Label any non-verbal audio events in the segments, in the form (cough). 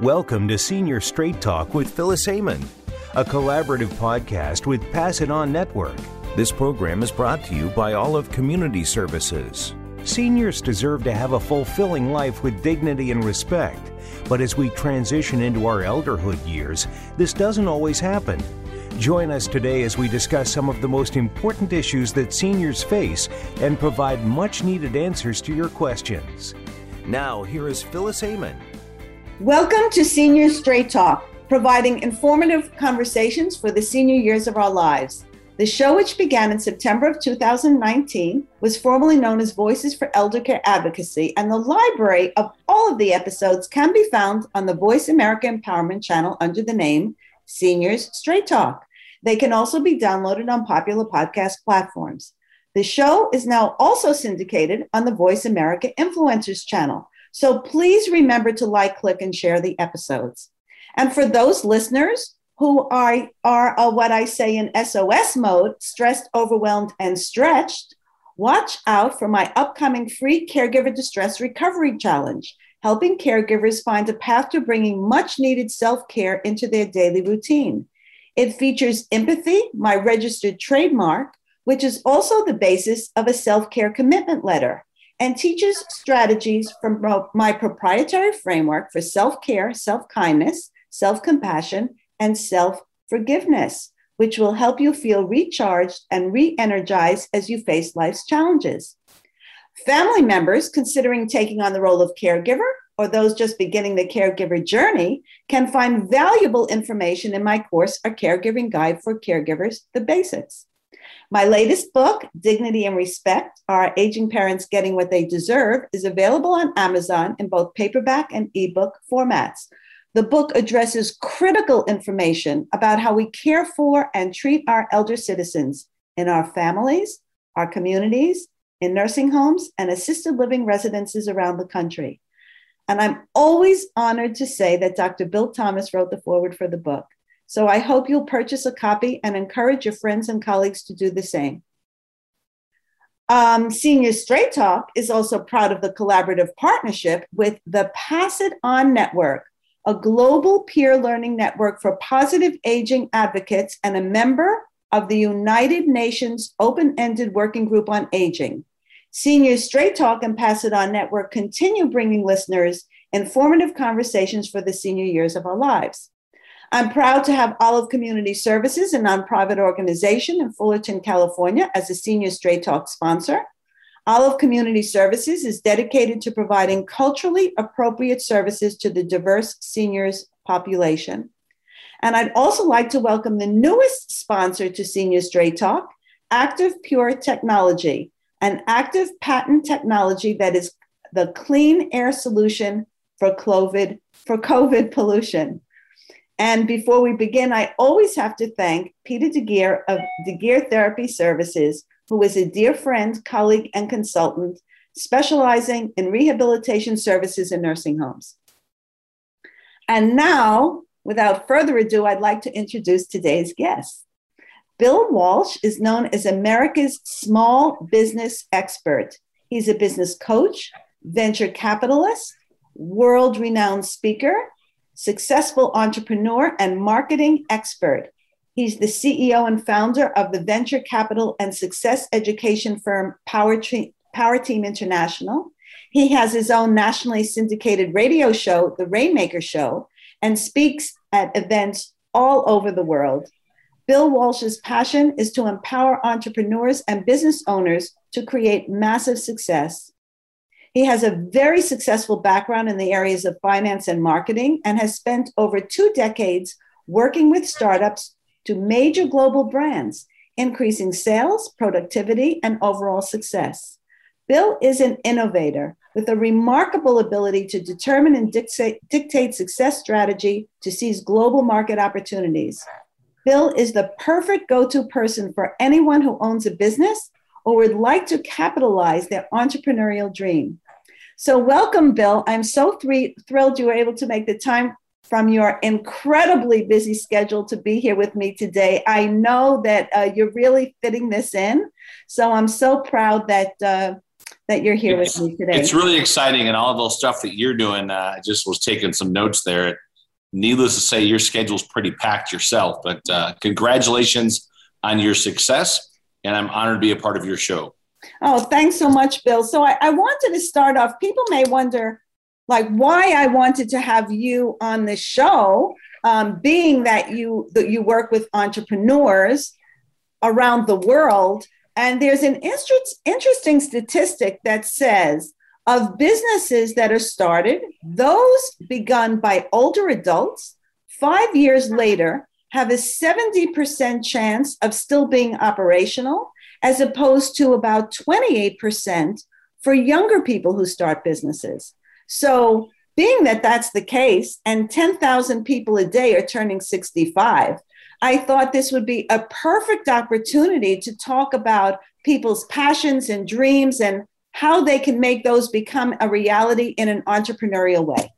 Welcome to Senior Straight Talk with Phyllis Heyman, a collaborative podcast with Pass It On Network. This program is brought to you by Olive Community Services. Seniors deserve to have a fulfilling life with dignity and respect, but as we transition into our elderhood years, this doesn't always happen. Join us today as we discuss some of the most important issues that seniors face and provide much needed answers to your questions. Now, here is Phyllis Heyman. Welcome to Senior Straight Talk, providing informative conversations for the senior years of our lives. The show, which began in September of 2019, was formerly known as Voices for Elder Care Advocacy, and the library of all of the episodes can be found on the Voice America Empowerment channel under the name Seniors Straight Talk. They can also be downloaded on popular podcast platforms. The show is now also syndicated on the Voice America Influencers channel. So please remember to like, click, and share the episodes. And for those listeners who are, are uh, what I say in SOS mode, stressed, overwhelmed, and stretched, watch out for my upcoming free Caregiver Distress Recovery Challenge, helping caregivers find a path to bringing much needed self care into their daily routine. It features empathy, my registered trademark, which is also the basis of a self care commitment letter and teaches strategies from my proprietary framework for self care, self kindness, self compassion, and self forgiveness, which will help you feel recharged and re energized as you face life's challenges. Family members considering taking on the role of caregiver or those just beginning the caregiver journey can find valuable information in my course, A Caregiving Guide for Caregivers, The Basics. My latest book, Dignity and Respect Are Aging Parents Getting What They Deserve, is available on Amazon in both paperback and ebook formats. The book addresses critical information about how we care for and treat our elder citizens in our families, our communities, in nursing homes, and assisted living residences around the country. And I'm always honored to say that Dr. Bill Thomas wrote the foreword for the book. So I hope you'll purchase a copy and encourage your friends and colleagues to do the same. Um, Senior Straight Talk is also proud of the collaborative partnership with the Pass It On Network, a global peer learning network for positive aging advocates and a member of the United Nations Open Ended Working Group on Aging. Senior Straight Talk and Pass It On Network continue bringing listeners informative conversations for the senior years of our lives. I'm proud to have Olive Community Services, a nonprofit organization in Fullerton, California, as a senior Straight Talk sponsor. Olive Community Services is dedicated to providing culturally appropriate services to the diverse seniors population. And I'd also like to welcome the newest sponsor to Senior Straight Talk, Active Pure Technology, an active patent technology that is the clean air solution for COVID, for COVID pollution. And before we begin, I always have to thank Peter DeGeer of DeGeer Therapy Services, who is a dear friend, colleague, and consultant specializing in rehabilitation services in nursing homes. And now, without further ado, I'd like to introduce today's guest. Bill Walsh is known as America's small business expert. He's a business coach, venture capitalist, world renowned speaker, successful entrepreneur, and marketing expert. He's the CEO and founder of the venture capital and success education firm Power, Power Team International. He has his own nationally syndicated radio show, The Rainmaker Show, and speaks at events all over the world. Bill Walsh's passion is to empower entrepreneurs and business owners to create massive success. He has a very successful background in the areas of finance and marketing and has spent over two decades working with startups to major global brands, increasing sales, productivity, and overall success. Bill is an innovator with a remarkable ability to determine and dictate, success strategy to seize global market opportunities. Bill is the perfect go to person for anyone who owns a business or would like to capitalize their entrepreneurial dream. So, welcome, Bill. I'm so thrilled you were able to make the time from your incredibly busy schedule to be here with me today. I know that uh, you're really fitting this in, so I'm so proud that uh, that you're here it's, with me today. It's really exciting, and all of those stuff that you're doing. Uh, I just was taking some notes there. Needless to say, your schedule's pretty packed yourself. But uh, congratulations on your success, and I'm honored to be a part of your show. Oh, thanks so much, Bill. So I, I wanted to start off. People may wonder, like, why I wanted to have you on the show, um, being that you that you work with entrepreneurs around the world. And there's an interesting statistic that says of businesses that are started, those begun by older adults, five years later, have a 70% chance of still being operational, as opposed to about 28% for younger people who start businesses. So, being that that's the case, and 10,000 people a day are turning 65, I thought this would be a perfect opportunity to talk about people's passions and dreams and how they can make those become a reality in an entrepreneurial way.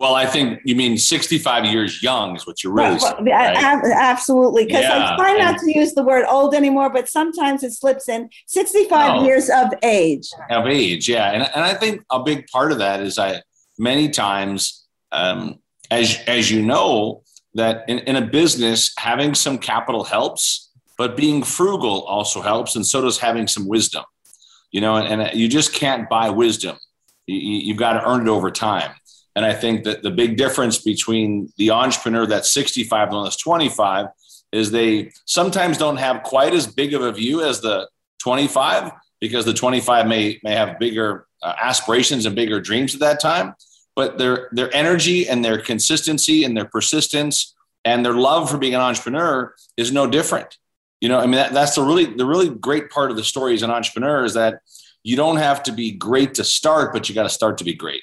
Well, I think you mean 65 years young is what you're really well, saying. Right? Absolutely. Because yeah, I try not to use the word old anymore, but sometimes it slips in 65 no, years of age. Of age, yeah. And, and I think a big part of that is I many times, um, as, as you know, that in, in a business, having some capital helps, but being frugal also helps. And so does having some wisdom, you know, and, and you just can't buy wisdom. You, you've got to earn it over time. And I think that the big difference between the entrepreneur that's 65 and one that's 25 is they sometimes don't have quite as big of a view as the 25 because the 25 may may have bigger uh, aspirations and bigger dreams at that time but their their energy and their consistency and their persistence and their love for being an entrepreneur is no different. You know, I mean that, that's the really the really great part of the story as an entrepreneur is that you don't have to be great to start, but you got to start to be great.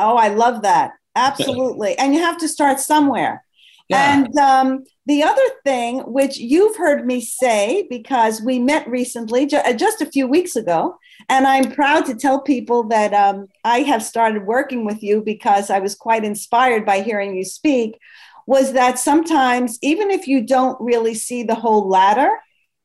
Oh, I love that. (laughs) Absolutely. and you have to start somewhere. Yeah. And um, the other thing, which you've heard me say, because we met recently, ju- uh, just a few weeks ago, and I'm proud to tell people that um, I have started working with you because I was quite inspired by hearing you speak, was that sometimes, even if you don't really see the whole ladder,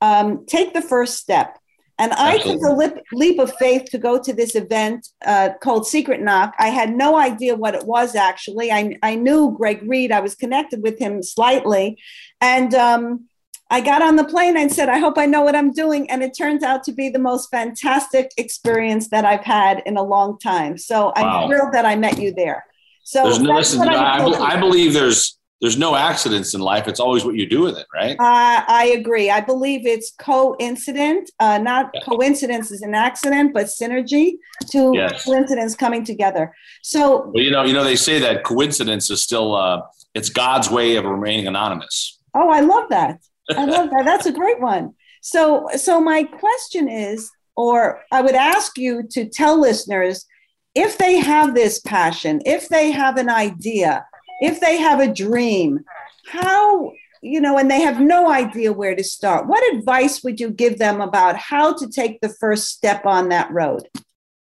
um, take the first step. And I took a lip, leap of faith to go to this event uh, called Secret Knock. I had no idea what it was actually. I, I knew Greg Reid, I was connected with him slightly. And um, I got on the plane and said, I hope I know what I'm doing. And it turns out to be the most fantastic experience that I've had in a long time. So I'm thrilled that I met you there. So no, listen, I, I, I believe there's there's no accidents in life. It's always what you do with it, right? Uh, I agree. I believe it's coincident, uh, not yeah. coincidence is an accident, but synergy to yes. coincidence coming together. So, well, you know, you know, they say that coincidence is still uh, it's God's way of remaining anonymous. Oh, I love that. I (laughs) love that. That's a great one. So, so my question is, or I would ask you to tell listeners if they have this passion, if they have an idea if they have a dream, how, you know, and they have no idea where to start, what advice would you give them about how to take the first step on that road?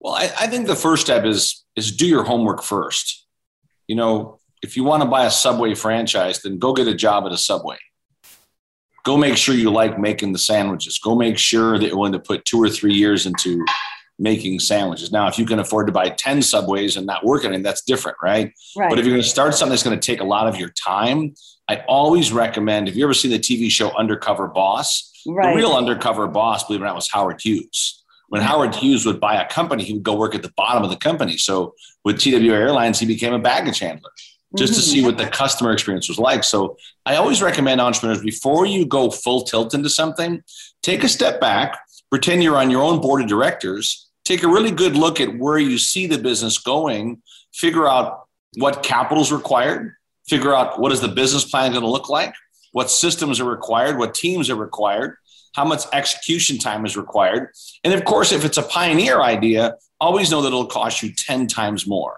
Well, I, I think the first step is is do your homework first. You know, if you want to buy a Subway franchise, then go get a job at a Subway. Go make sure you like making the sandwiches. Go make sure that you're willing to put two or three years into making sandwiches. Now, if you can afford to buy 10 subways and not work on it, that's different, right? right? But if you're going to start something that's going to take a lot of your time, I always recommend if you ever seen the TV show Undercover Boss, right. the real undercover boss, believe it or not, was Howard Hughes. When Howard Hughes would buy a company, he would go work at the bottom of the company. So with TWA Airlines, he became a baggage handler just to see mm-hmm. what the customer experience was like. So I always recommend entrepreneurs before you go full tilt into something, take a step back, pretend you're on your own board of directors take a really good look at where you see the business going, figure out what capital is required, figure out what is the business plan going to look like, what systems are required, what teams are required, how much execution time is required. And of course, if it's a pioneer idea, always know that it'll cost you 10 times more.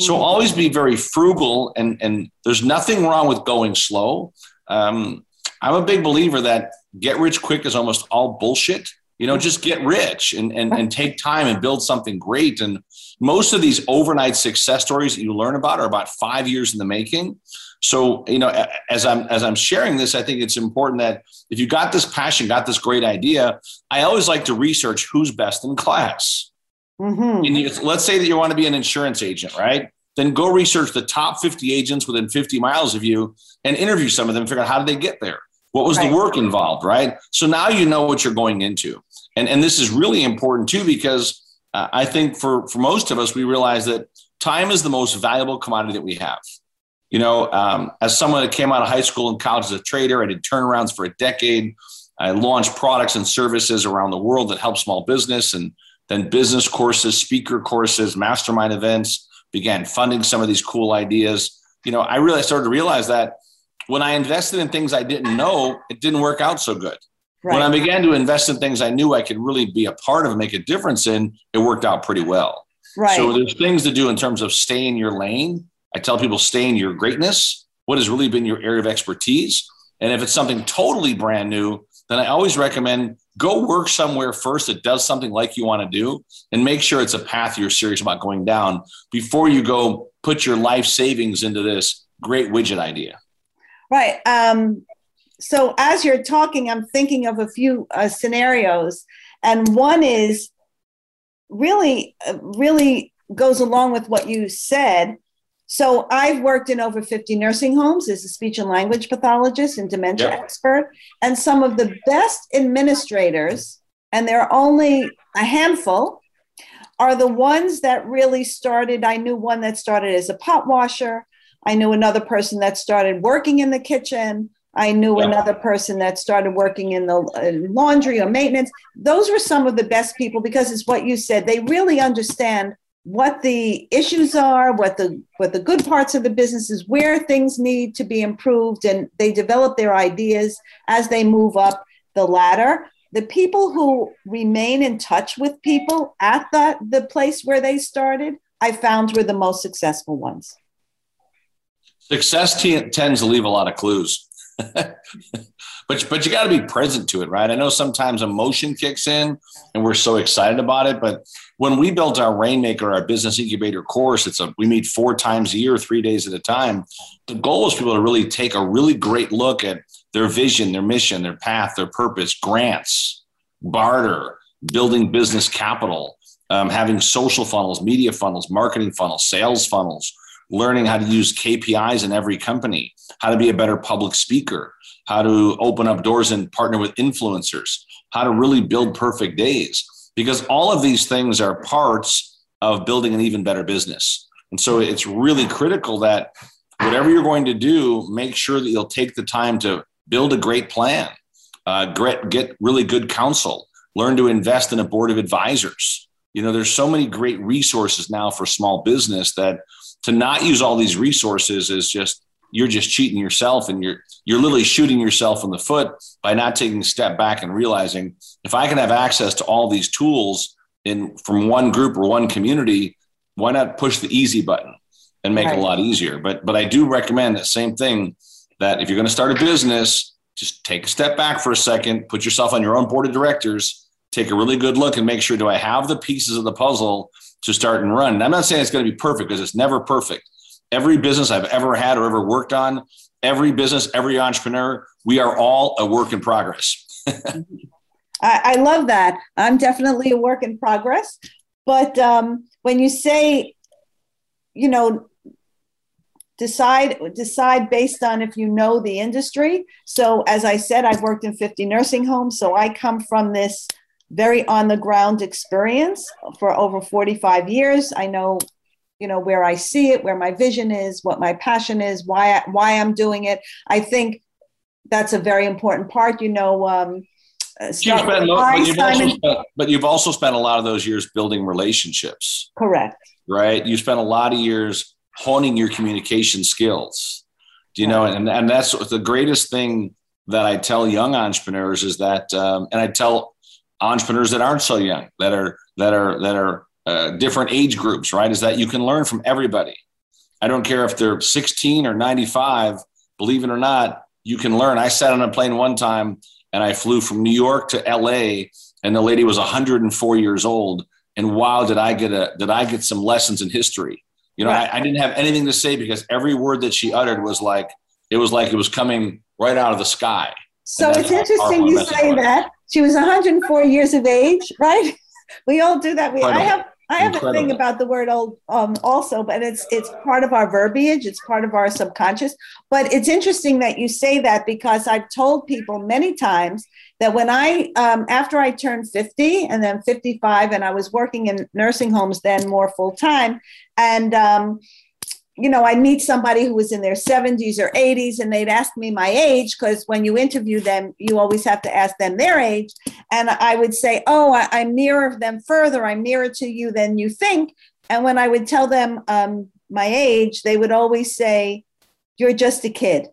So mm-hmm. always be very frugal, and, and there's nothing wrong with going slow. Um, I'm a big believer that get rich quick is almost all bullshit you know just get rich and, and and (laughs) take time and build something great and most of these overnight success stories that you learn about are about five years in the making so you know as i'm as i'm sharing this i think it's important that if you got this passion got this great idea i always like to research who's best in class mm-hmm. you, let's say that you want to be an insurance agent right then go research the top 50 agents within 50 miles of you and interview some of them, figure out how did they get there? What was right. the work involved, right? So now you know what you're going into. And, and this is really important too, because uh, I think for, for most of us, we realize that time is the most valuable commodity that we have. You know, um, as someone that came out of high school and college as a trader, I did turnarounds for a decade. I launched products and services around the world that help small business and then business courses, speaker courses, mastermind events, began funding some of these cool ideas. You know, I really started to realize that when I invested in things I didn't know, it didn't work out so good. Right. When I began to invest in things I knew I could really be a part of and make a difference in, it worked out pretty well. Right. So there's things to do in terms of stay in your lane. I tell people stay in your greatness. What has really been your area of expertise? And if it's something totally brand new, then I always recommend go work somewhere first that does something like you want to do and make sure it's a path you're serious about going down before you go put your life savings into this great widget idea. Right. Um, so as you're talking, I'm thinking of a few uh, scenarios, and one is really, uh, really goes along with what you said. So I've worked in over 50 nursing homes as a speech and language pathologist and dementia yep. expert. And some of the best administrators, and there are only a handful, are the ones that really started. I knew one that started as a pot washer. I knew another person that started working in the kitchen. I knew yep. another person that started working in the uh, laundry or maintenance. Those were some of the best people because it's what you said. They really understand what the issues are, what the what the good parts of the business is, where things need to be improved, and they develop their ideas as they move up the ladder. The people who remain in touch with people at the, the place where they started, I found were the most successful ones. Success t- tends to leave a lot of clues. (laughs) but but you got to be present to it, right? I know sometimes emotion kicks in and we're so excited about it, but when we built our Rainmaker, our business incubator course, it's a we meet four times a year, three days at a time. The goal is people to really take a really great look at their vision, their mission, their path, their purpose, grants, barter, building business capital, um, having social funnels, media funnels, marketing funnels, sales funnels, learning how to use KPIs in every company, how to be a better public speaker, how to open up doors and partner with influencers, how to really build perfect days. Because all of these things are parts of building an even better business. And so it's really critical that whatever you're going to do, make sure that you'll take the time to build a great plan, uh, get, get really good counsel, learn to invest in a board of advisors. You know, there's so many great resources now for small business that to not use all these resources is just you're just cheating yourself and you're you're literally shooting yourself in the foot by not taking a step back and realizing if I can have access to all these tools in from one group or one community, why not push the easy button and make right. it a lot easier? But but I do recommend that same thing that if you're going to start a business, just take a step back for a second, put yourself on your own board of directors, take a really good look and make sure do I have the pieces of the puzzle to start and run. And I'm not saying it's going to be perfect because it's never perfect. Every business I've ever had or ever worked on, every business, every entrepreneur, we are all a work in progress. (laughs) I, I, love that. I'm definitely a work in progress. But um, when you say, you know, decide decide based on if you know the industry. So as I said, I've worked in 50 nursing homes, so I come from this very on the ground experience for over 45 years. I know, you know, where I see it, where my vision is, what my passion is, why I, why I'm doing it. I think that's a very important part. You know, um, uh, you've spent, but, you've spent, but you've also spent a lot of those years building relationships. Correct. Right. You spent a lot of years honing your communication skills. Do you know? And and that's the greatest thing that I tell young entrepreneurs is that, um, and I tell entrepreneurs that aren't so young, that are that are that are uh, different age groups, right? Is that you can learn from everybody. I don't care if they're 16 or 95. Believe it or not, you can learn. I sat on a plane one time and I flew from New York to LA, and the lady was 104 years old. And wow, did I get a did I get some lessons in history? You know, right. I, I didn't have anything to say because every word that she uttered was like it was like it was coming right out of the sky. So it's interesting you say that she was 104 years of age, right? (laughs) We all do that. We, I have I have Incredible. a thing about the word old um, also, but it's it's part of our verbiage. It's part of our subconscious. But it's interesting that you say that because I've told people many times that when I um, after I turned 50 and then 55, and I was working in nursing homes then more full time, and um, you know, I'd meet somebody who was in their 70s or 80s and they'd ask me my age because when you interview them, you always have to ask them their age. And I would say, Oh, I, am nearer them further. I'm nearer to you than you think. And when I would tell them um, my age, they would always say, You're just a kid.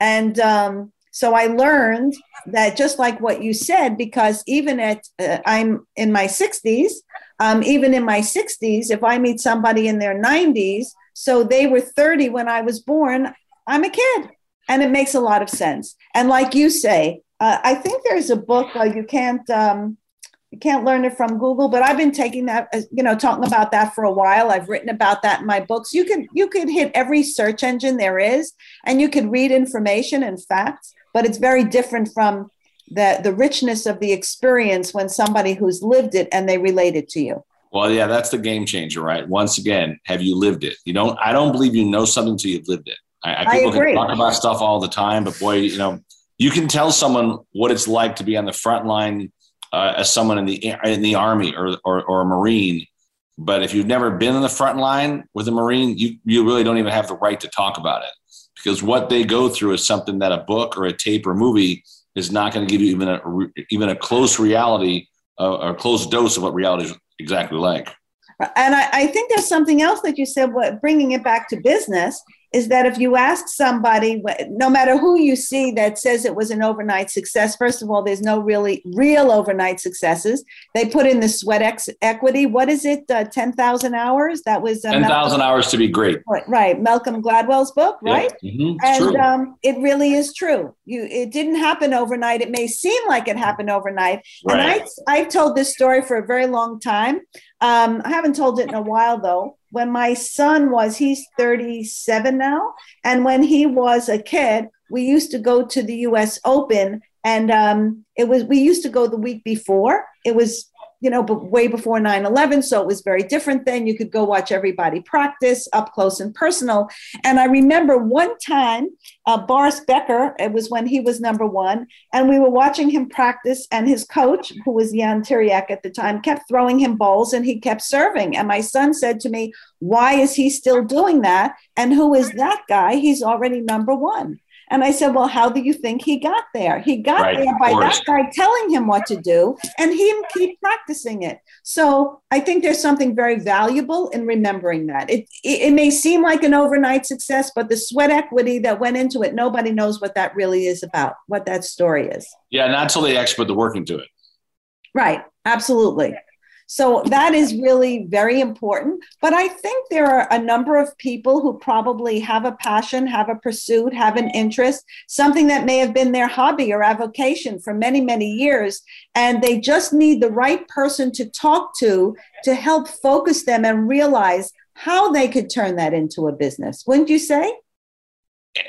And um, so I learned that just like what you said, because even at, uh, I'm in my 60s, um, even in my 60s, if I meet somebody in their 90s, so they were 30 when I was born. I'm a kid. And it makes a lot of sense. And like you say, uh, I think there's a book, uh, you can't. Um, you can't learn it from Google, but I've been taking that, uh, you know, talking about that for a while. I've written about that in my books. You could you could hit every search engine there is, and you could read information and facts, but it's very different from the the richness of the experience when somebody who's lived it and they relate it to you. Well, yeah, that's the game changer, right? Once again, have you lived it? You don't. I don't believe you know something until you've lived it. I, I people I can talk about stuff all the time, but boy, you know, you can tell someone what it's like to be on the front line uh, as someone in the in the army or, or or a marine. But if you've never been in the front line with a marine, you you really don't even have the right to talk about it because what they go through is something that a book or a tape or movie is not going to give you even a even a close reality or a close dose of what reality is exactly like. And I, I, think there's something else that you said, what, bringing it back to business, is that if you ask somebody, no matter who you see that says it was an overnight success, first of all, there's no really real overnight successes. They put in the sweat ex- equity. What is it? Uh, 10,000 hours? That was uh, 10,000 hours to be great. Right. Malcolm Gladwell's book, right? Mm-hmm. And um, it really is true. You, it didn't happen overnight. It may seem like it happened overnight. Right. And I, I've told this story for a very long time. Um, I haven't told it in a while though when my son was, he's 37 now. And when he was a kid, we used to go to the US Open. And um, it was, we used to go the week before. It was you know, but way before 9 11. So it was very different then. You could go watch everybody practice up close and personal. And I remember one time, uh, Boris Becker, it was when he was number one, and we were watching him practice, and his coach, who was Ion Tiriac at the time, kept throwing him balls and he kept serving. And my son said to me, Why is he still doing that? And who is that guy? He's already number one. And I said, Well, how do you think he got there? He got right, there by that guy telling him what to do and him keep practicing it. So I think there's something very valuable in remembering that. It, it, it may seem like an overnight success, but the sweat equity that went into it, nobody knows what that really is about, what that story is. Yeah, not until they actually put the work into it. Right, absolutely. So that is really very important. But I think there are a number of people who probably have a passion, have a pursuit, have an interest, something that may have been their hobby or avocation for many, many years. And they just need the right person to talk to to help focus them and realize how they could turn that into a business. Wouldn't you say?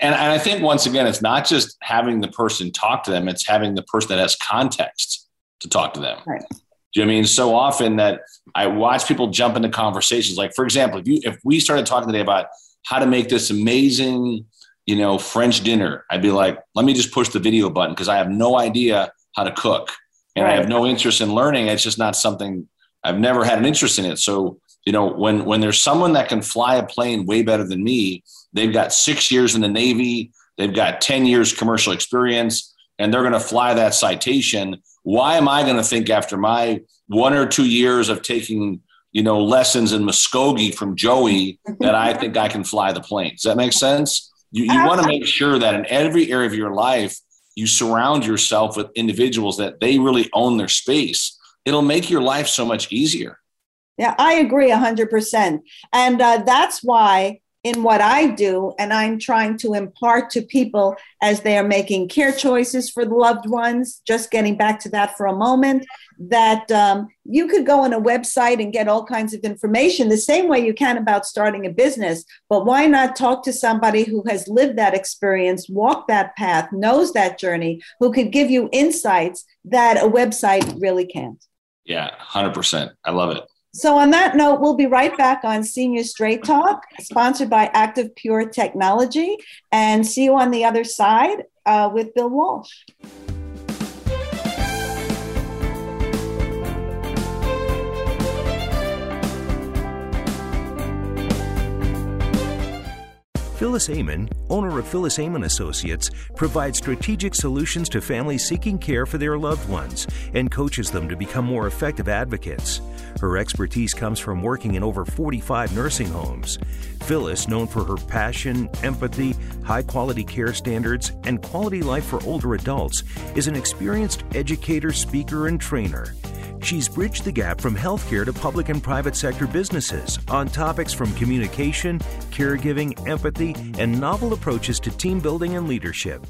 And, I think once again, it's not just having the person talk to them, it's having the person that has context to talk to them. Right. Do you know I mean so often that I watch people jump into conversations? Like, for example, if you if we started talking today about how to make this amazing, you know, French dinner, I'd be like, let me just push the video button because I have no idea how to cook and right. I have no interest in learning. It's just not something I've never had an interest in it. So, you know, when when there's someone that can fly a plane way better than me, they've got six years in the Navy, they've got 10 years commercial experience, and they're going to fly that citation why am I going to think after my one or two years of taking, you know, lessons in Muskogee from Joey (laughs) that I think I can fly the plane? Does that make sense? You, you want to make sure that in every area of your life, you surround yourself with individuals that they really own their space. It'll make your life so much easier. Yeah, I agree 100%. And uh, that's why in what I do, and I'm trying to impart to people as they are making care choices for loved ones. Just getting back to that for a moment, that um, you could go on a website and get all kinds of information the same way you can about starting a business. But why not talk to somebody who has lived that experience, walked that path, knows that journey, who could give you insights that a website really can't? Yeah, 100%. I love it. So, on that note, we'll be right back on Senior Straight Talk, sponsored by Active Pure Technology, and see you on the other side uh, with Bill Walsh. Phyllis Amon, owner of Phyllis Amon Associates, provides strategic solutions to families seeking care for their loved ones and coaches them to become more effective advocates. Her expertise comes from working in over 45 nursing homes. Phyllis, known for her passion, empathy, high quality care standards, and quality life for older adults, is an experienced educator, speaker, and trainer. She's bridged the gap from healthcare to public and private sector businesses on topics from communication, caregiving, empathy, and novel approaches to team building and leadership.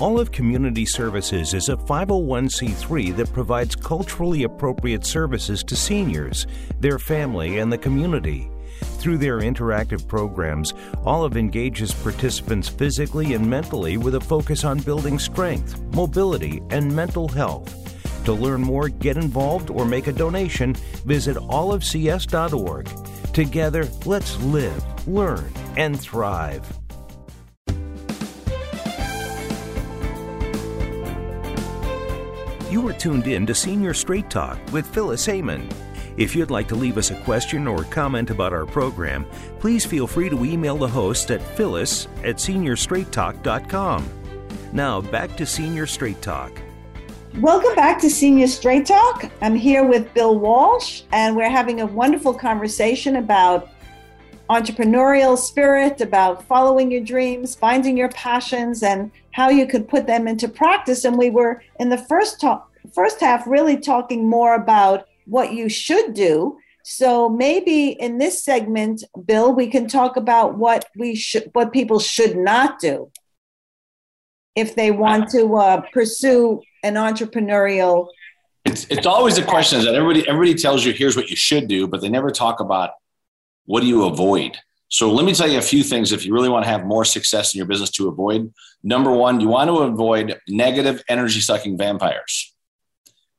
Olive Community Services is a 501c3 that provides culturally appropriate services to seniors, their family, and the community. Through their interactive programs, Olive engages participants physically and mentally with a focus on building strength, mobility, and mental health. To learn more, get involved, or make a donation, visit olivecs.org. Together, let's live, learn, and thrive. You are tuned in to Senior Straight Talk with Phyllis Amon. If you'd like to leave us a question or comment about our program, please feel free to email the host at phyllis at seniorstraighttalk.com. Now, back to Senior Straight Talk. Welcome back to Senior Straight Talk. I'm here with Bill Walsh, and we're having a wonderful conversation about entrepreneurial spirit, about following your dreams, finding your passions, and how you could put them into practice. And we were in the first talk, first half really talking more about what you should do. So maybe in this segment, Bill, we can talk about what we should, what people should not do if they want to uh, pursue an entrepreneurial it's, it's always the question that everybody everybody tells you here's what you should do but they never talk about what do you avoid? So let me tell you a few things if you really want to have more success in your business to avoid. Number one you want to avoid negative energy sucking vampires.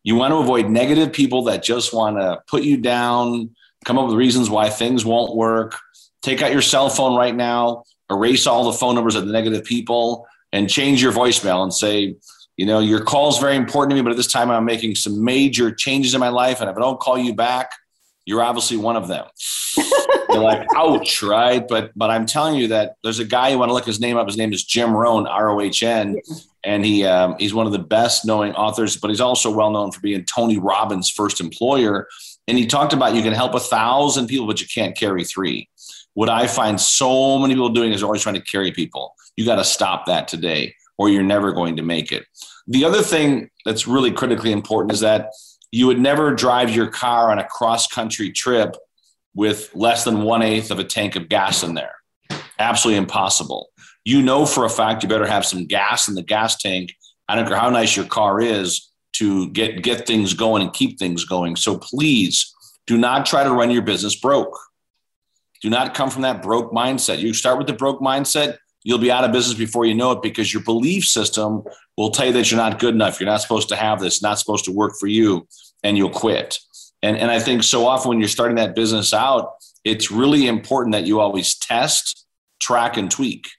You want to avoid negative people that just want to put you down come up with reasons why things won't work. Take out your cell phone right now erase all the phone numbers of the negative people and change your voicemail and say you know, your call is very important to me, but at this time I'm making some major changes in my life. And if I don't call you back, you're obviously one of them. (laughs) you're like, ouch, right? But but I'm telling you that there's a guy you want to look his name up. His name is Jim Rohn, R O H N, and he um, he's one of the best knowing authors. But he's also well known for being Tony Robbins' first employer. And he talked about you can help a thousand people, but you can't carry three. What I find so many people doing is always trying to carry people. You got to stop that today or you're never going to make it. The other thing that's really critically important is that you would never drive your car on a cross country trip with less than one eighth of a tank of gas in there. Absolutely impossible. You know for a fact you better have some gas in the gas tank. I don't care how nice your car is to get get things going and keep things going. So please do not try to run your business broke. Do not come from that broke mindset. You start with the broke mindset, you'll be out of business before you know it because your belief system will tell you that you're not good enough. You're not supposed to have this, not supposed to work for you, and you'll quit. And, and I think so often when you're starting that business out, it's really important that you always test, track, and tweak.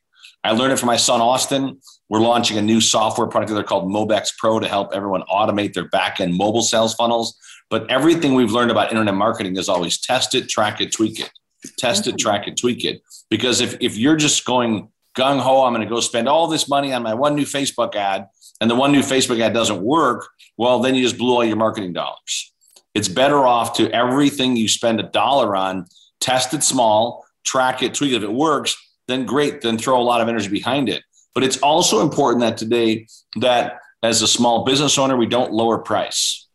I learned it from my son, Austin. We're launching a new software product there called Mobex Pro to help everyone automate their back end mobile sales funnels. But everything we've learned about internet marketing is always test it, track it, tweak it. Test it, mm-hmm. track it, tweak it. Because if, if you're just going gung ho, I'm going to go spend all this money on my one new Facebook ad, and the one new Facebook ad doesn't work, well, then you just blew all your marketing dollars. It's better off to everything you spend a dollar on, test it small, track it, tweak it. If it works, then great, then throw a lot of energy behind it. But it's also important that today that as a small business owner, we don't lower price.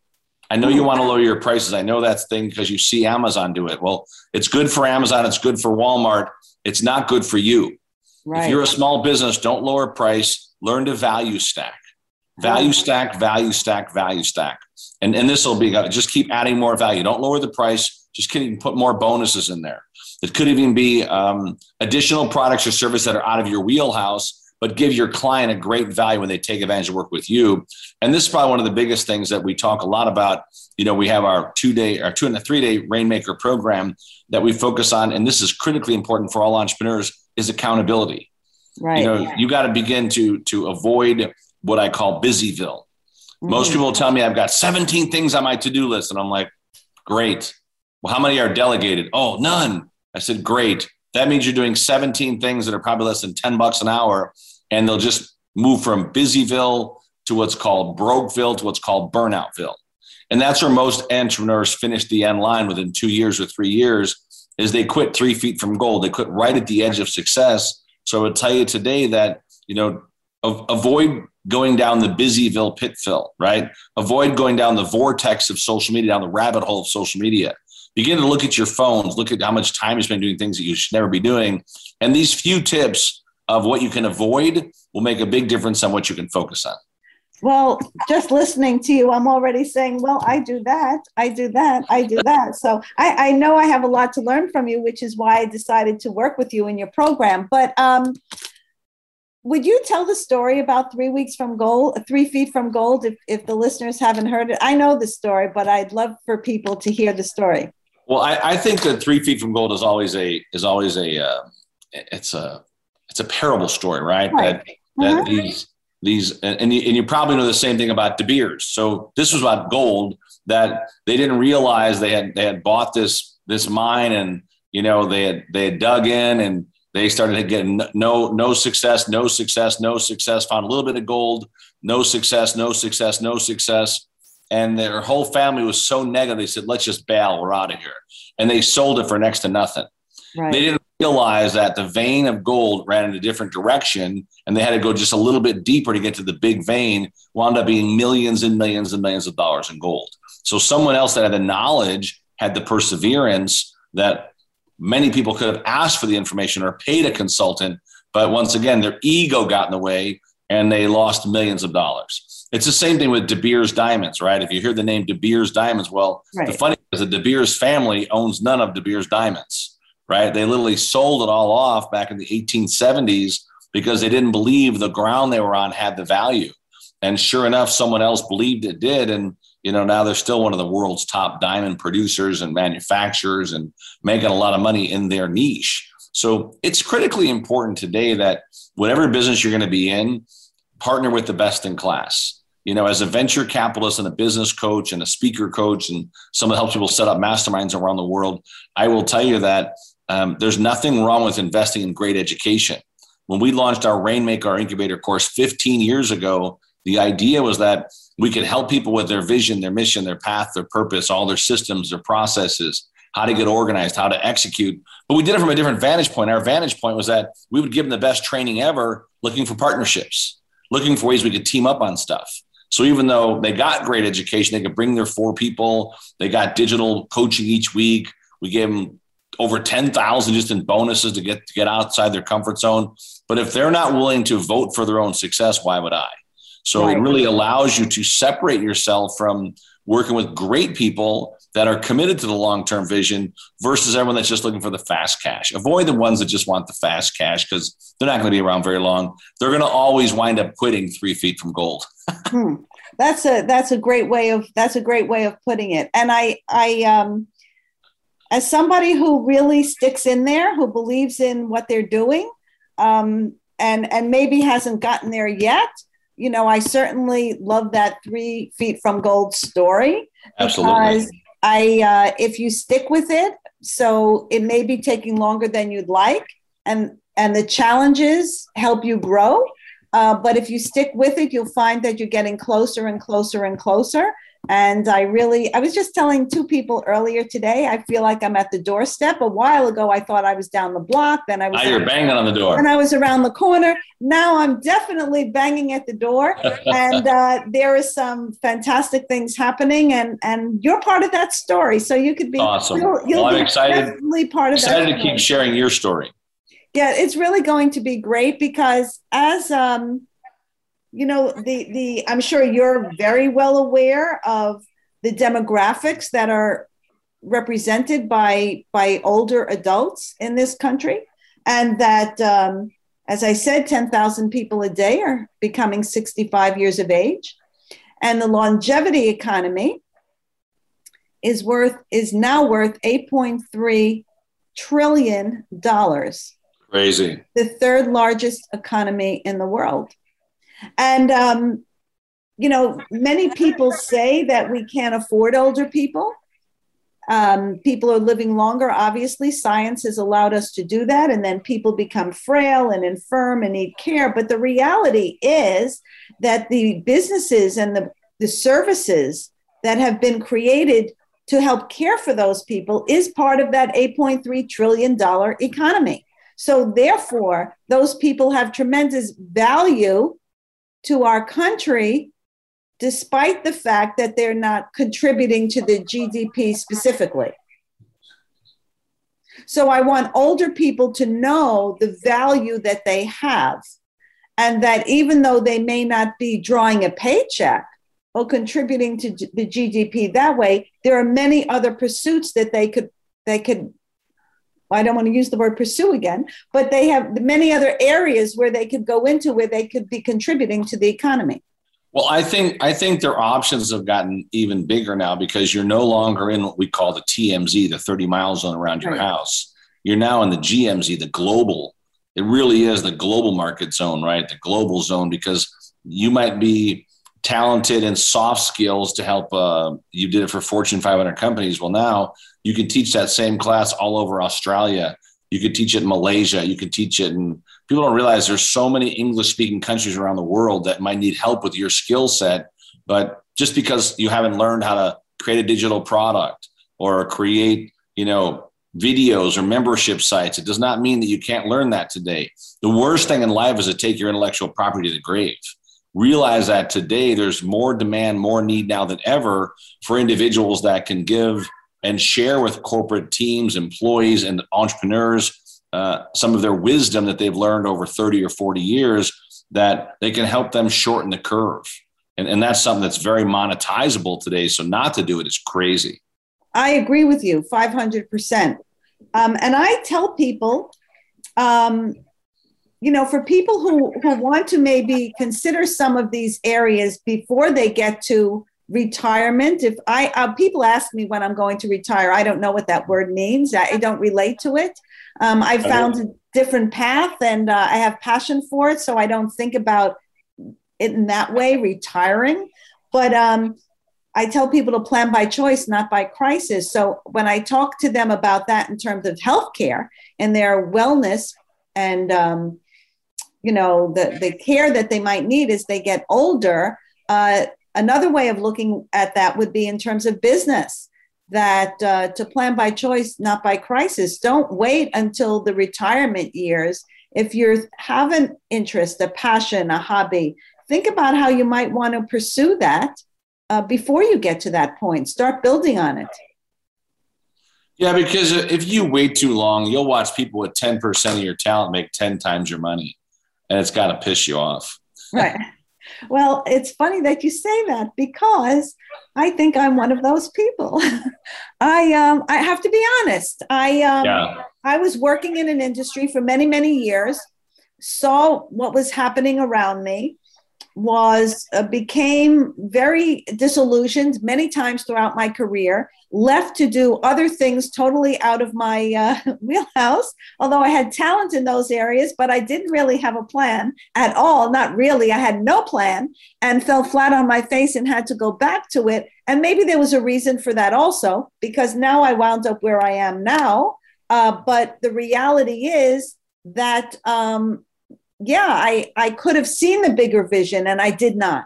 I know you want to lower your prices. I know that's thing because you see Amazon do it. Well, it's good for Amazon, it's good for Walmart. It's not good for you. Right. If you're a small business, don't lower price. Learn to value stack. Value stack, value stack, value stack. And, and this will be just keep adding more value. Don't lower the price. Just keep put more bonuses in there. It could even be um, additional products or services that are out of your wheelhouse, but give your client a great value when they take advantage of work with you. And this is probably one of the biggest things that we talk a lot about. You know, we have our two day, our two and a three day Rainmaker program that we focus on, and this is critically important for all entrepreneurs is accountability. Right. You know, yeah. you got to begin to to avoid what I call busyville. Mm-hmm. Most people tell me I've got 17 things on my to do list, and I'm like, great. Well, how many are delegated? Oh, none. I said, great. That means you're doing 17 things that are probably less than 10 bucks an hour and they'll just move from busyville to what's called brokeville to what's called burnoutville. And that's where most entrepreneurs finish the end line within two years or three years is they quit three feet from gold. They quit right at the edge of success. So I would tell you today that, you know, avoid going down the busyville pitfall, right? Avoid going down the vortex of social media, down the rabbit hole of social media. Begin to look at your phones, look at how much time you spend doing things that you should never be doing. And these few tips of what you can avoid will make a big difference on what you can focus on. Well, just listening to you, I'm already saying, well, I do that, I do that, I do that. So I, I know I have a lot to learn from you, which is why I decided to work with you in your program. But um, would you tell the story about three weeks from gold, three feet from gold, if, if the listeners haven't heard it? I know the story, but I'd love for people to hear the story. Well, I, I think that three feet from gold is always a is always a uh, it's a it's a parable story, right? right. That that uh-huh. these these and you, and you probably know the same thing about De Beers. So this was about gold that they didn't realize they had they had bought this this mine and you know they had they had dug in and they started to get no no success, no success, no success. Found a little bit of gold, no success, no success, no success. And their whole family was so negative. They said, "Let's just bail. We're out of here." And they sold it for next to nothing. Right. They didn't realized that the vein of gold ran in a different direction and they had to go just a little bit deeper to get to the big vein, wound up being millions and millions and millions of dollars in gold. So someone else that had the knowledge had the perseverance that many people could have asked for the information or paid a consultant. But once again, their ego got in the way and they lost millions of dollars. It's the same thing with De Beers Diamonds, right? If you hear the name De Beers Diamonds, well, right. the funny is that De Beers family owns none of De Beers Diamonds right? They literally sold it all off back in the 1870s because they didn't believe the ground they were on had the value. And sure enough, someone else believed it did. And, you know, now they're still one of the world's top diamond producers and manufacturers and making a lot of money in their niche. So it's critically important today that whatever business you're going to be in, partner with the best in class. You know, as a venture capitalist and a business coach and a speaker coach and someone that helps people set up masterminds around the world, I will tell you that um, there's nothing wrong with investing in great education. When we launched our Rainmaker our incubator course 15 years ago, the idea was that we could help people with their vision, their mission, their path, their purpose, all their systems, their processes, how to get organized, how to execute. But we did it from a different vantage point. Our vantage point was that we would give them the best training ever, looking for partnerships, looking for ways we could team up on stuff. So even though they got great education, they could bring their four people, they got digital coaching each week. We gave them over 10,000 just in bonuses to get to get outside their comfort zone. But if they're not willing to vote for their own success, why would I? So right. it really allows you to separate yourself from working with great people that are committed to the long-term vision versus everyone that's just looking for the fast cash. Avoid the ones that just want the fast cash because they're not going to be around very long. They're going to always wind up quitting three feet from gold. (laughs) hmm. That's a that's a great way of that's a great way of putting it. And I I um as somebody who really sticks in there, who believes in what they're doing, um, and and maybe hasn't gotten there yet, you know, I certainly love that three feet from gold story Absolutely. I, uh, if you stick with it, so it may be taking longer than you'd like, and and the challenges help you grow. Uh, but if you stick with it, you'll find that you're getting closer and closer and closer. And I really, I was just telling two people earlier today, I feel like I'm at the doorstep. A while ago, I thought I was down the block. Then I was. Now you're banging on the door. And I was around the corner. Now I'm definitely banging at the door. (laughs) and uh, there is some fantastic things happening. And, and you're part of that story. So you could be. Awesome. You'll, you'll well, I'm excited. Definitely part of excited to keep sharing your story. Yeah, it's really going to be great because as. Um, you know the the i'm sure you're very well aware of the demographics that are represented by by older adults in this country and that um, As I said, 10,000 people a day are becoming 65 years of age. And the longevity economy is worth is now worth 8.3 trillion dollars. Crazy. The third largest economy in the world. And um, you know, many people say that we can't afford older people. Um, people are living longer. Obviously, science has allowed us to do that. And then people become frail and infirm and need care. But the reality is that the businesses and the, the services that have been created to help care for those people is part of that $8.3 trillion economy. So, therefore, those people have tremendous value to our country despite the fact that they're not contributing to the GDP specifically. So I want older people to know the value that they have, and that even though they may not be drawing a paycheck or contributing to the GDP that way, there are many other pursuits that they could they could. I don't want to use the word pursue again, but they have many other areas where they could go into where they could be contributing to the economy. Well, I think I think their options have gotten even bigger now because you're no longer in what we call the TMZ, the 30 mile zone around your right. house. You're now in the GMZ, the global. It really is the global market zone, right? The global zone because you might be talented and soft skills to help. Uh, you did it for Fortune 500 companies. Well, now you can teach that same class all over Australia. You could teach it in Malaysia. You could teach it in people don't realize there's so many English speaking countries around the world that might need help with your skill set. But just because you haven't learned how to create a digital product or create, you know, videos or membership sites, it does not mean that you can't learn that today. The worst thing in life is to take your intellectual property to the grave. Realize that today there's more demand, more need now than ever for individuals that can give and share with corporate teams, employees, and entrepreneurs uh, some of their wisdom that they've learned over 30 or 40 years that they can help them shorten the curve. And, and that's something that's very monetizable today. So not to do it is crazy. I agree with you 500%. Um, and I tell people, um, you know, for people who, who want to maybe consider some of these areas before they get to retirement, if I, uh, people ask me when I'm going to retire, I don't know what that word means. I don't relate to it. Um, I found a different path and uh, I have passion for it. So I don't think about it in that way, retiring. But um, I tell people to plan by choice, not by crisis. So when I talk to them about that in terms of healthcare and their wellness and, um, you know, the, the care that they might need as they get older, uh, another way of looking at that would be in terms of business that uh, to plan by choice, not by crisis. Don't wait until the retirement years. If you have an interest, a passion, a hobby, think about how you might want to pursue that uh, before you get to that point. Start building on it. Yeah, because if you wait too long, you'll watch people with 10% of your talent make 10 times your money, and it's got to piss you off. (laughs) Right. Well, it's funny that you say that because I think I'm one of those people. (laughs) I um, I have to be honest. I um, yeah. I was working in an industry for many many years, saw what was happening around me, was uh, became very disillusioned many times throughout my career left to do other things totally out of my uh, (laughs) wheelhouse although i had talent in those areas but i didn't really have a plan at all not really. I had no plan and fell flat on my face and had to go back to it. And maybe there was a reason for that also because now i wound up where i am now. Uh, but the reality is that um, yeah, I, I could have seen the bigger vision and I did not.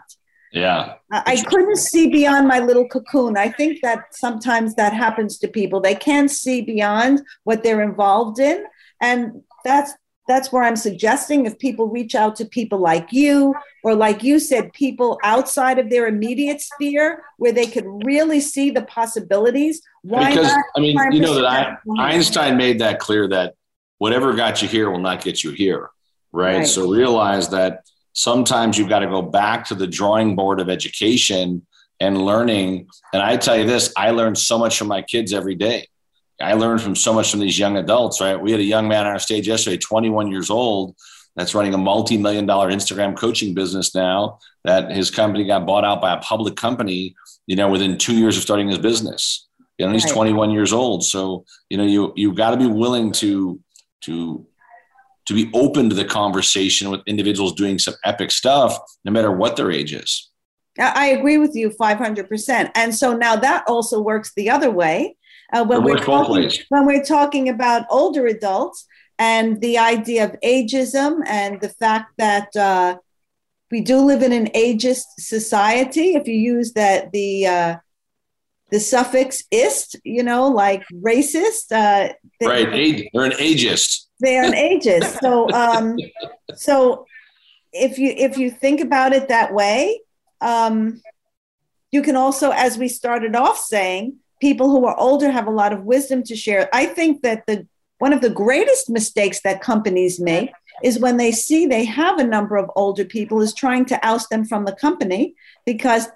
Yeah. I, I couldn't see beyond my little cocoon. I think that sometimes that happens to people. They can't see beyond what they're involved in. And that's that's where I'm suggesting if people reach out to people like you, or like you said, people outside of their immediate sphere where they could really see the possibilities. Why because, not? I mean, you know that I, Einstein made that clear that whatever got you here will not get you here right? right? So realize that sometimes you've got to go back to the drawing board of education and learning. And I tell you this, I learn so much from my kids every day. I learned from so much from these young adults, right? We had a young man on our stage yesterday, 21 years old, that's running a multi-million dollar Instagram coaching business now. That his company got bought out by a public company, you know, within two years of starting his business. You know, he's right. 21 years old. So, you know, you you've got to be willing to to to be open to the conversation with individuals doing some epic stuff, no matter what their age is. I agree with you 500%. And so now that also works the other way. Uh, when, we're talking, when we're talking about older adults and the idea of ageism and the fact that uh, we do live in an ageist society, if you use that the uh, the suffix ist, you know, like racist. Uh, right, Age, they're an ageist. They're an ageist. so, um, so if you if you think about it that way, um, you can also, as we started off saying, people who are older have a lot of wisdom to share. I think that the one of the greatest mistakes that companies make is when they see they have a number of older people is trying to oust them from the company because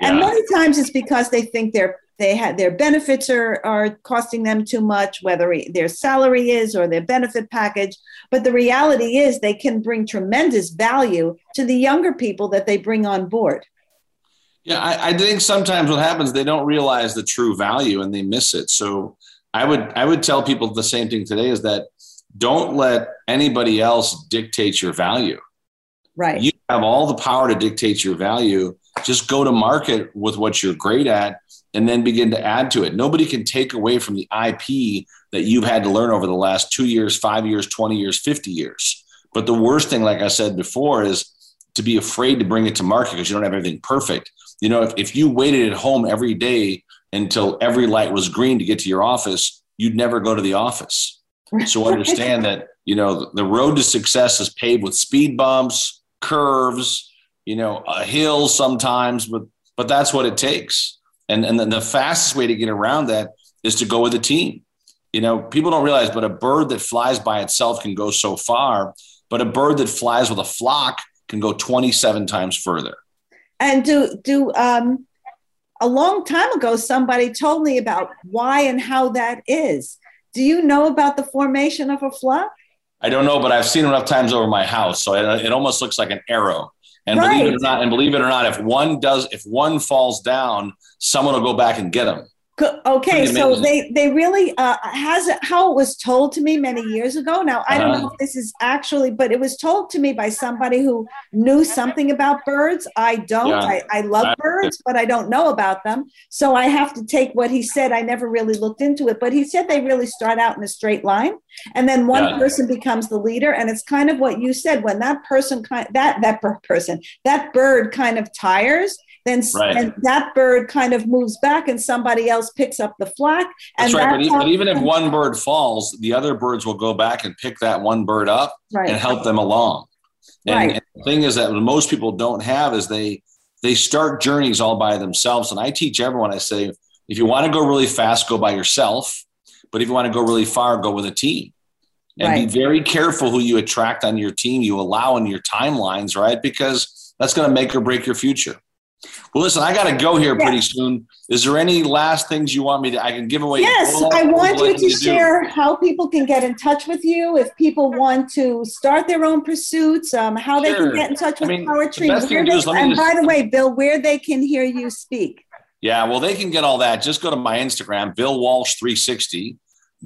yeah. and many times it's because they think they're they had their benefits are, are costing them too much whether their salary is or their benefit package. But the reality is they can bring tremendous value to the younger people that they bring on board. Yeah I, I think sometimes what happens they don't realize the true value and they miss it. So i would i would tell people the same thing today is that don't let anybody else dictate your value. Right. You have all the power to dictate your value. Just go to market with what you're great at and then begin to add to it. Nobody can take away from the IP that you've had to learn over the last two years, five years, 20 years, 50 years. But the worst thing, like I said before, is to be afraid to bring it to market because you don't have everything perfect. You know, if, if you waited at home every day until every light was green to get to your office, you'd never go to the office. So understand that, you know, the road to success is paved with speed bumps, curves, you know, uh, a hill sometimes, but but that's what it takes. And, and the fastest way to get around that is to go with a team. You know, people don't realize, but a bird that flies by itself can go so far, but a bird that flies with a flock can go 27 times further. And do, do, um, a long time ago, somebody told me about why and how that is. Do you know about the formation of a flock? I don't know, but I've seen enough times over my house. So it, it almost looks like an arrow. And right. believe it or not, and believe it or not, if one does, if one falls down, someone will go back and get them. Okay, so they they really uh, has it how it was told to me many years ago. Now I don't uh know if this is actually, but it was told to me by somebody who knew something about birds. I don't. Yeah. I, I love I, birds, but I don't know about them. So I have to take what he said. I never really looked into it, but he said they really start out in a straight line, and then one yeah. person becomes the leader, and it's kind of what you said when that person kind that that person that bird kind of tires then right. that bird kind of moves back and somebody else picks up the. And that's right. But, but, even if one bird falls, the other birds will go back and pick that one bird up right. and help them along. And, right. and the thing is that most people don't have is they they start journeys all by themselves. And I teach everyone, I say, if you want to go really fast, go by yourself. But if you want to go really far, go with a team. And right. be very careful who you attract on your team, you allow in your timelines, right? Because that's going to make or break your future. Well, listen, I got to go here pretty soon. Is there any last things you want me to? I can give away. Yes, I want you to, share how people can get in touch with you. If people want to start their own pursuits, um, how sure. they can get in touch with I mean, Poetry. The they, and just, by the way, Bill, where they can hear you speak. Yeah, well, they can get all that. Just go to my Instagram, Bill Walsh 360.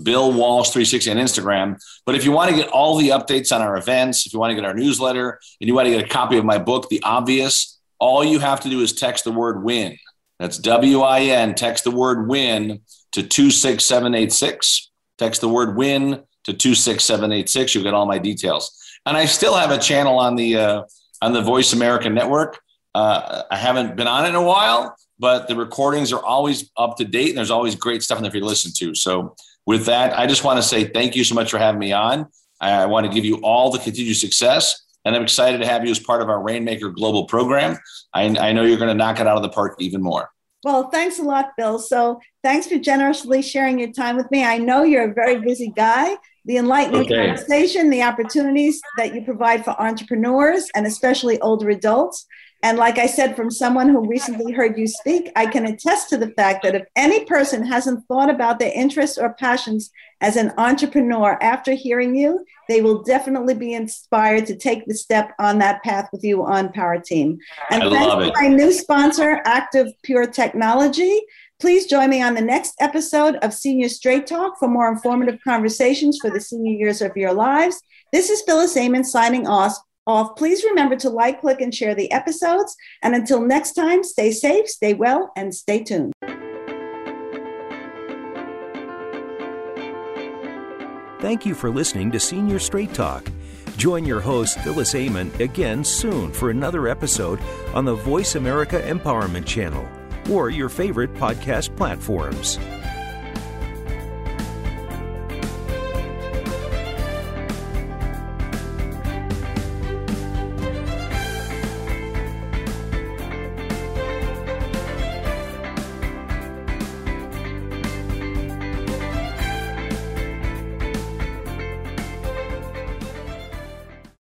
Bill Walsh 360 on Instagram. But if you want to get all the updates on our events, if you want to get our newsletter, and you want to get a copy of my book, The Obvious, all you have to do is text the word win. That's W I N. Text the word win to 26786. Text the word win to 26786. You'll get all my details. And I still have a channel on the uh, on the Voice America Network. Uh, I haven't been on it in a while, but the recordings are always up to date and there's always great stuff in there for you to listen to. So with that, I just want to say thank you so much for having me on. I want to give you all the continued success and I'm excited to have you as part of our Rainmaker Global program. I, I know you're going to knock it out of the park even more. Well, thanks a lot, Bill. So thanks for generously sharing your time with me. I know you're a very busy guy. The enlightening okay. conversation, the opportunities that you provide for entrepreneurs and especially older adults And like I said, from someone who recently heard you speak, I can attest to the fact that if any person hasn't thought about their interests or passions as an entrepreneur after hearing you, they will definitely be inspired to take the step on that path with you on Power Team. And I thanks to my new sponsor, Active Pure Technology. Please join me on the next episode of Senior Straight Talk for more informative conversations for the senior years of your lives. This is Phyllis Amon signing off. Off. Please remember to like, click, and share the episodes. And until next time, stay safe, stay well, and stay tuned. Thank you for listening to Senior Straight Talk. Join your host, Phyllis Amon, again soon for another episode on the Voice America Empowerment Channel or your favorite podcast platforms.